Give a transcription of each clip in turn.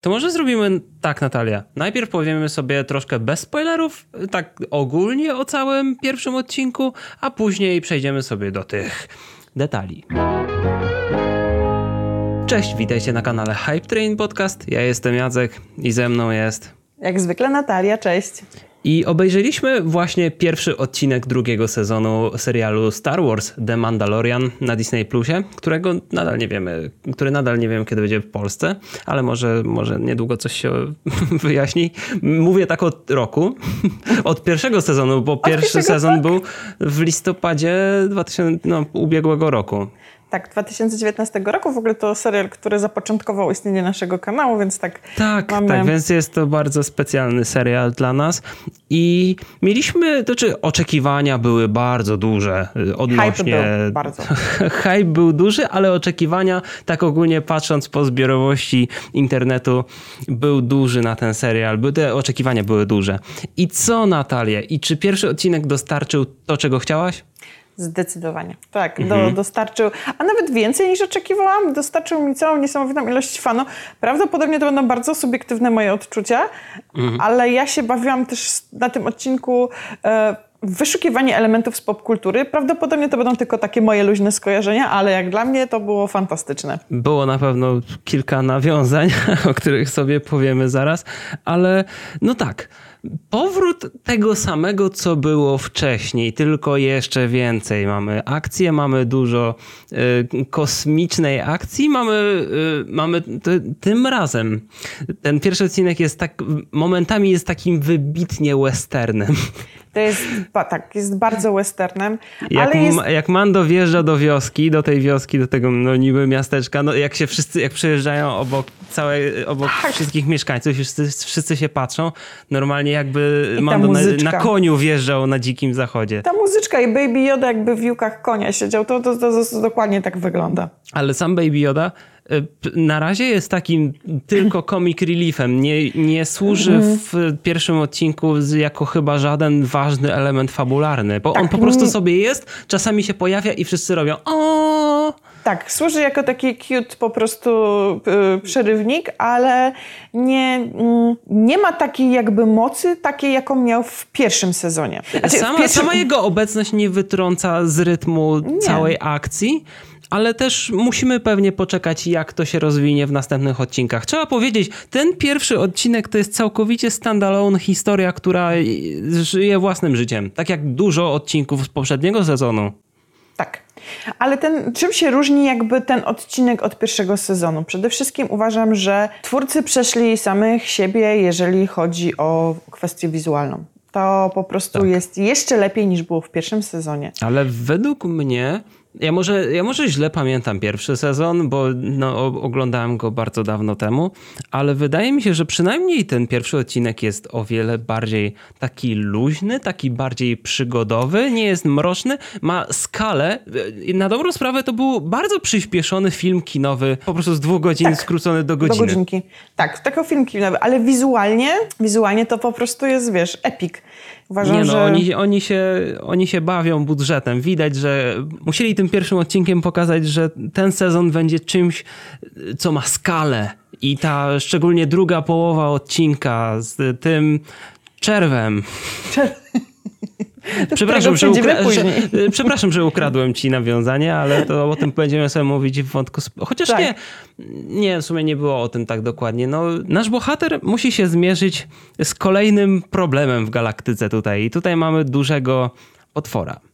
To może zrobimy tak, Natalia. Najpierw powiemy sobie troszkę bez spoilerów, tak ogólnie o całym pierwszym odcinku, a później przejdziemy sobie do tych detali. Cześć, witajcie na kanale Hype Train Podcast. Ja jestem Jacek i ze mną jest. Jak zwykle Natalia, cześć. I obejrzeliśmy właśnie pierwszy odcinek drugiego sezonu serialu Star Wars The Mandalorian na Disney Plusie, którego nadal nie wiemy, który nadal nie wiem kiedy będzie w Polsce, ale może, może niedługo coś się wyjaśni. Mówię tak od roku, od pierwszego sezonu, bo pierwszy sezon tak. był w listopadzie 2000, no, ubiegłego roku. Tak, 2019 roku. W ogóle to serial, który zapoczątkował istnienie naszego kanału, więc tak. Tak, mamy... tak, więc jest to bardzo specjalny serial dla nas. I mieliśmy, to czy oczekiwania były bardzo duże y, odnośnie. Hype był bardzo. Hype był duży, ale oczekiwania, tak ogólnie patrząc po zbiorowości internetu, był duży na ten serial. Te oczekiwania były duże. I co, Natalia? I czy pierwszy odcinek dostarczył to, czego chciałaś? Zdecydowanie. Tak, mhm. do, dostarczył, a nawet więcej niż oczekiwałam, dostarczył mi całą niesamowitą ilość fanu. Prawdopodobnie to będą bardzo subiektywne moje odczucia, mhm. ale ja się bawiłam też na tym odcinku e, wyszukiwanie elementów z popkultury. Prawdopodobnie to będą tylko takie moje luźne skojarzenia, ale jak dla mnie to było fantastyczne. Było na pewno kilka nawiązań, o których sobie powiemy zaraz, ale no tak powrót tego samego, co było wcześniej, tylko jeszcze więcej. Mamy akcję, mamy dużo y, kosmicznej akcji, mamy, y, mamy tym razem. Ten pierwszy odcinek jest tak, momentami jest takim wybitnie westernem. To jest, tak, jest bardzo westernem. Jak, ale jest... jak Mando wjeżdża do wioski, do tej wioski, do tego no, niby miasteczka, no jak się wszyscy, jak przejeżdżają obok całej, obok tak. wszystkich mieszkańców, wszyscy, wszyscy się patrzą, normalnie jakby Mando na, na, koniu wjeżdżał na dzikim zachodzie. Ta muzyczka i Baby Yoda jakby w wiłkach konia siedział, to, to, to, to dokładnie tak wygląda. Ale sam Baby Yoda na razie jest takim tylko comic reliefem. Nie, nie służy mhm. w pierwszym odcinku jako chyba żaden ważny element fabularny, bo tak, on po prostu sobie jest, czasami się pojawia i wszyscy robią o. Tak, służy jako taki cute po prostu yy, przerywnik, ale nie, yy, nie ma takiej jakby mocy, takiej jaką miał w pierwszym sezonie. Znaczy, sama, pierwszym... sama jego obecność nie wytrąca z rytmu nie. całej akcji ale też musimy pewnie poczekać, jak to się rozwinie w następnych odcinkach. Trzeba powiedzieć, ten pierwszy odcinek to jest całkowicie standalone historia, która żyje własnym życiem. Tak jak dużo odcinków z poprzedniego sezonu. Tak. Ale ten, czym się różni jakby ten odcinek od pierwszego sezonu? Przede wszystkim uważam, że twórcy przeszli samych siebie, jeżeli chodzi o kwestię wizualną. To po prostu tak. jest jeszcze lepiej niż było w pierwszym sezonie. Ale według mnie ja może, ja może źle pamiętam pierwszy sezon, bo no, oglądałem go bardzo dawno temu, ale wydaje mi się, że przynajmniej ten pierwszy odcinek jest o wiele bardziej taki luźny, taki bardziej przygodowy, nie jest mroczny, ma skalę. Na dobrą sprawę to był bardzo przyspieszony film kinowy, po prostu z dwóch godzin tak, skrócony do godziny. Do godzinki. Tak, taki film kinowy, ale wizualnie, wizualnie to po prostu jest, wiesz, epic. Uważam, nie no, że... oni, oni, się, oni się bawią budżetem. Widać, że musieli tym pierwszym odcinkiem pokazać, że ten sezon będzie czymś, co ma skalę. I ta szczególnie druga połowa odcinka z tym czerwem. Przepraszam że, że, przepraszam, że ukradłem ci nawiązanie, ale to o tym będziemy sobie mówić w wątku. Chociaż tak. nie, nie, w sumie nie było o tym tak dokładnie. No, nasz bohater musi się zmierzyć z kolejnym problemem w galaktyce tutaj. I tutaj mamy dużego potwora.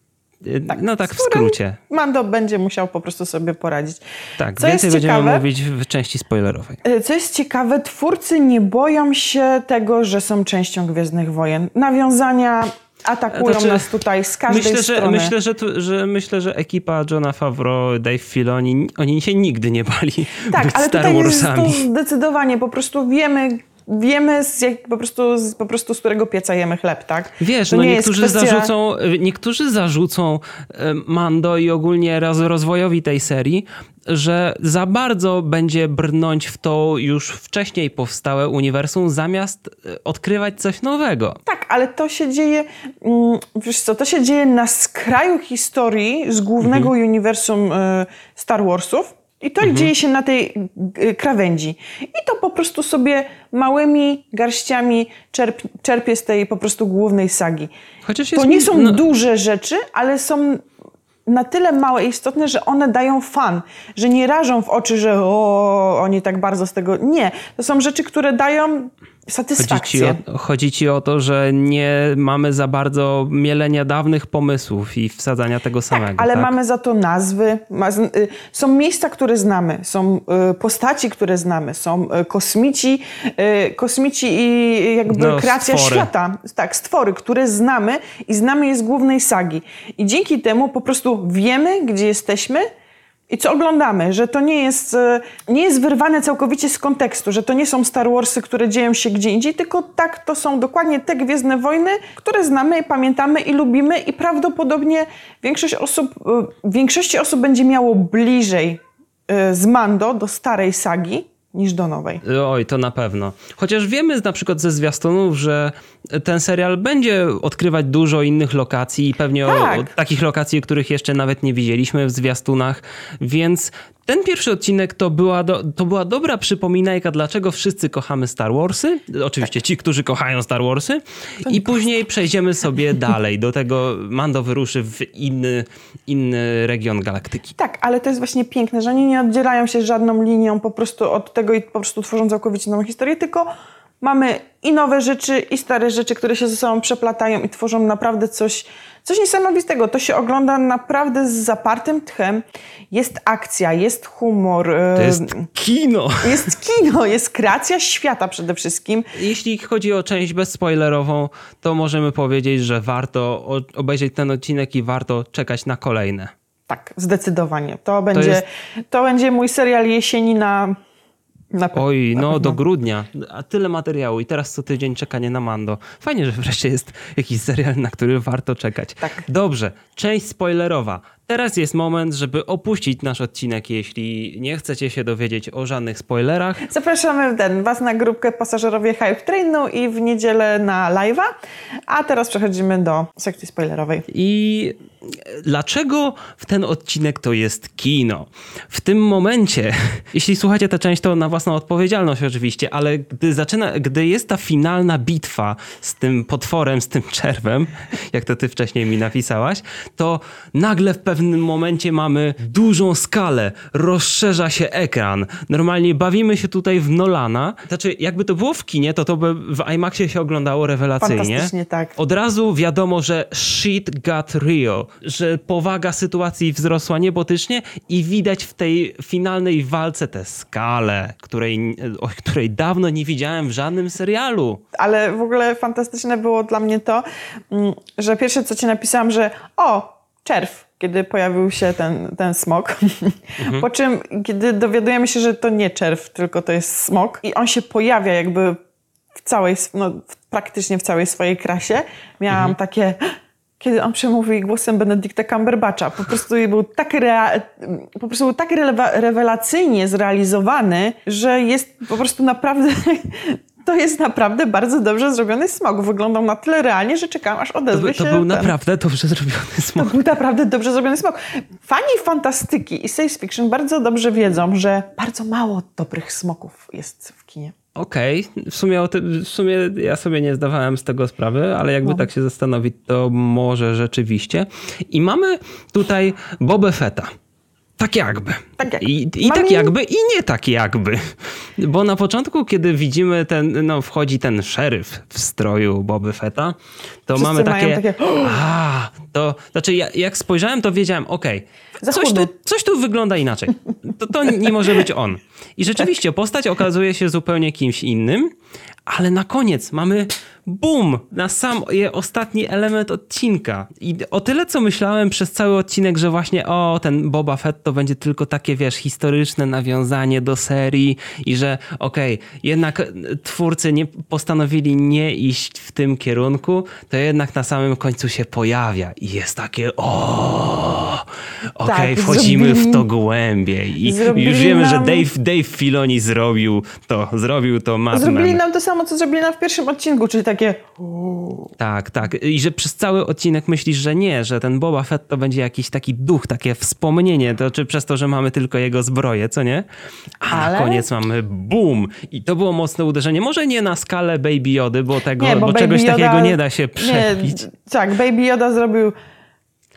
Tak, no tak w skrócie. Mando będzie musiał po prostu sobie poradzić. Tak, co więcej będziemy ciekawe, mówić w części spoilerowej. E, co jest ciekawe, twórcy nie boją się tego, że są częścią Gwiezdnych Wojen. Nawiązania atakują znaczy, nas tutaj z każdej myślę, strony. Że, myślę, że, tu, że myślę, że ekipa Johna Favreau, Dave Filoni, oni się nigdy nie bali Tak, ale Star tutaj Warsami. jest to zdecydowanie, po prostu wiemy, wiemy z jak, po, prostu, z, po prostu z którego pieca jemy chleb, tak? Wiesz, to no niektórzy, kwestia... zarzucą, niektórzy zarzucą e, Mando i ogólnie rozwojowi tej serii, że za bardzo będzie brnąć w to już wcześniej powstałe uniwersum, zamiast e, odkrywać coś nowego. Tak, ale to się dzieje, mm, wiesz co, to się dzieje na skraju historii z głównego mhm. uniwersum e, Star Warsów, I to dzieje się na tej y, krawędzi. I to po prostu sobie małymi garściami czerp, czerpie z tej po prostu głównej sagi. Chociaż to nie są no... duże rzeczy, ale są na tyle małe i istotne, że one dają fan, że nie rażą w oczy, że o, oni tak bardzo z tego. Nie. To są rzeczy, które dają satysfakcję. Chodzi ci, o, chodzi ci o to, że nie mamy za bardzo mielenia dawnych pomysłów i wsadzania tego tak, samego. Tak, ale tak? mamy za to nazwy. Y, są miejsca, które znamy, są y, postaci, które znamy, są y, kosmici, kosmici i jakby no, kreacja stwory. świata. Tak, stwory, które znamy i znamy je z głównej sagi. I dzięki temu po prostu wiemy, gdzie jesteśmy i co oglądamy, że to nie jest, e, nie jest wyrwane całkowicie z kontekstu, że to nie są Star Warsy, które dzieją się gdzie indziej, tylko tak, to są dokładnie te Gwiezdne Wojny, które znamy, pamiętamy i lubimy i prawdopodobnie większość osób, e, większości osób będzie miało bliżej e, z Mando do starej sagi, niż do nowej. Oj, to na pewno. Chociaż wiemy na przykład ze zwiastunów, że ten serial będzie odkrywać dużo innych lokacji i pewnie tak. o, o takich lokacji, których jeszcze nawet nie widzieliśmy w zwiastunach, więc ten pierwszy odcinek to była, do, to była dobra przypominajka, dlaczego wszyscy kochamy Star Warsy. Oczywiście ci, którzy kochają Star Warsy. I później przejdziemy sobie dalej. Do tego Mando wyruszy w inny, inny region galaktyki. Tak, ale to jest właśnie piękne, że oni nie oddzielają się żadną linią po prostu od tego i po prostu tworzą całkowicie nową historię, tylko mamy i nowe rzeczy, i stare rzeczy, które się ze sobą przeplatają i tworzą naprawdę coś, coś niesamowitego. To się ogląda naprawdę z zapartym tchem. Jest akcja, jest humor. To jest kino. Jest kino, jest kreacja świata przede wszystkim. Jeśli chodzi o część bezspoilerową, to możemy powiedzieć, że warto obejrzeć ten odcinek i warto czekać na kolejne. Tak, zdecydowanie. To będzie, to, jest... to będzie mój serial jesieni na Oj, no do grudnia. A tyle materiału i teraz co tydzień czekanie na Mando. Fajnie, że wreszcie jest jakiś serial, na który warto czekać. Tak. Dobrze, część spoilerowa. Teraz jest moment, żeby opuścić nasz odcinek, jeśli nie chcecie się dowiedzieć o żadnych spoilerach. Zapraszamy ten, Was na grupkę Pasażerowie Hype Trainu i w niedzielę na live'a. A teraz przechodzimy do sekcji spoilerowej. I dlaczego w ten odcinek to jest kino? W tym momencie, jeśli słuchacie tę część, to na własną odpowiedzialność oczywiście, ale gdy zaczyna, gdy jest ta finalna bitwa z tym potworem, z tym czerwem, jak to ty wcześniej mi napisałaś, to nagle w pewnym momencie mamy dużą skalę, rozszerza się ekran. Normalnie bawimy się tutaj w Nolana. Znaczy, jakby to było w kinie, to to by w IMAXie się oglądało rewelacyjnie. Fantastycznie, tak. Od razu wiadomo, że shit got real, że powaga sytuacji wzrosła niebotycznie i widać w tej finalnej walce tę skalę, której, o której dawno nie widziałem w żadnym serialu. Ale w ogóle fantastyczne było dla mnie to, mm, że pierwsze co ci napisałam, że o, czerw, kiedy pojawił się ten, ten smok. Mhm. Po czym, kiedy dowiadujemy się, że to nie czerw, tylko to jest smok i on się pojawia jakby w całej, no, praktycznie w całej swojej krasie, miałam mhm. takie kiedy on przemówi głosem Benedicta Cumberbatcha. Po prostu był tak, rea- po prostu był tak rewelacyjnie zrealizowany, że jest po prostu naprawdę to jest naprawdę bardzo dobrze zrobiony smog. Wyglądał na tyle realnie, że czekałam, aż odezwie to, to się... To był ten... naprawdę dobrze zrobiony smog. To był naprawdę dobrze zrobiony smog. Fani fantastyki i science fiction bardzo dobrze wiedzą, że bardzo mało dobrych smoków jest w kinie. Okej, okay. w, sumie w sumie ja sobie nie zdawałem z tego sprawy, ale jakby no. tak się zastanowić, to może rzeczywiście. I mamy tutaj Boba Fetta. Tak jakby. Tak jak. I, i tak jakby, i nie tak jakby. Bo na początku, kiedy widzimy ten, no wchodzi ten szeryf w stroju Boby Fetta, to Wszyscy mamy takie, takie... A, to, znaczy ja, jak spojrzałem, to wiedziałem, okej, okay, coś, tu, coś tu wygląda inaczej. To, to nie może być on. I rzeczywiście postać okazuje się zupełnie kimś innym, ale na koniec mamy bum, na sam ostatni element odcinka. I o tyle, co myślałem przez cały odcinek, że właśnie o, ten Boba Fett to będzie tylko takie, wiesz, historyczne nawiązanie do serii i że okej, okay, jednak twórcy nie postanowili nie iść w tym kierunku, to jednak na samym końcu się pojawia i jest takie o okej, Tak, wchodzimy w zrobili- to głębiej. I już wiemy, że nam- Dave, Dave Filoni zrobił to, zrobił to Mad Zrobili nam to samo, co zrobili nam w pierwszym odcinku, czyli takie Tak, tak. I że przez cały odcinek myślisz, że nie, że ten Boba Fett to będzie jakiś taki duch, takie wspomnienie, to czy przez to, że mamy tylko jego zbroję, co nie? A Ale- na koniec mamy boom! I to było mocne uderzenie. Może nie na skalę Baby Jody, bo, tego, Nie, bo, bo czegoś Yoda- takiego nie da się Nie, przebić. tak, Baby Yoda zrobił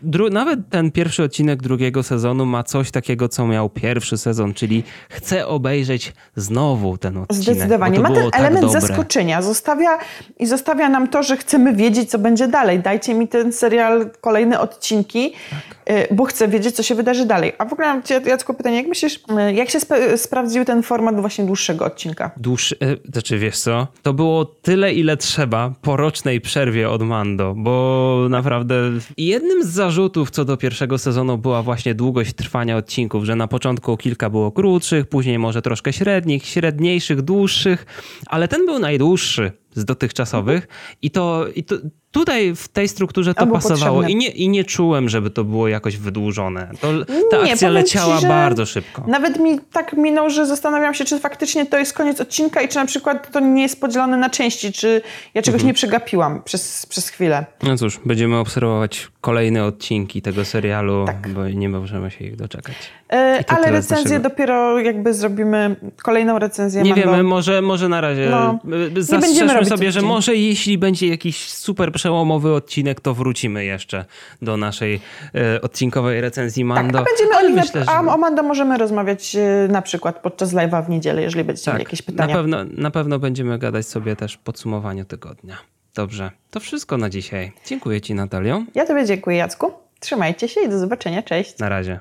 Dru- nawet ten pierwszy odcinek drugiego sezonu ma coś takiego, co miał pierwszy sezon, czyli chcę obejrzeć znowu ten odcinek. Zdecydowanie. Ma ten tak element dobre. zaskoczenia. Zostawia i zostawia nam to, że chcemy wiedzieć, co będzie dalej. Dajcie mi ten serial, kolejne odcinki, y, bo chcę wiedzieć, co się wydarzy dalej. A w ogóle mam Cię, Jacku, pytanie, jak myślisz, y, jak się spe- sprawdził ten format właśnie dłuższego odcinka? Dłuższy, e, znaczy wiesz co, to było tyle ile trzeba po rocznej przerwie od Mando, bo naprawdę jednym z zarzutów co do pierwszego sezonu była właśnie długość trwania odcinków, że na początku kilka było krótszych, później może troszkę średnich, średniejszych, dłuższych, ale ten był najdłuższy z dotychczasowych i to, i to tutaj w tej strukturze to Albo pasowało potrzebne. i nie, i nie czułem, żeby to było jakoś wydłużone. To, ta Nie, akcja leciała ci, bardzo szybko. Nawet mi tak minął, że zastanawiam się, czy faktycznie to jest koniec odcinka i czy na przykład to nie jest podzielone na części, czy ja czegoś Mhm. nie przegapiłam przez, przez chwilę. No cóż, będziemy obserwować kolejne odcinki tego serialu, Tak. bo nie możemy się ich doczekać. E, ale recenzję dopiero jakby zrobimy, kolejną recenzję Nie Mando. wiemy, może, może na razie No, no, będziemy robić sobie, że może jeśli będzie jakiś super przełomowy odcinek, to wrócimy jeszcze do naszej e, odcinkowej recenzji Mando. Tak, a będziemy o Ale nim, myślę, że... a o Mando możemy rozmawiać e, na przykład podczas live'a w niedzielę, jeżeli będziecie mieli Tak, jakieś na pytania. pewno, na pewno będziemy gadać sobie też w podsumowaniu tygodnia. Dobrze, to wszystko na dzisiaj. Dziękuję Ci Natalio. Ja Tobie dziękuję, Jacku. Trzymajcie się i do zobaczenia. Cześć. Na razie.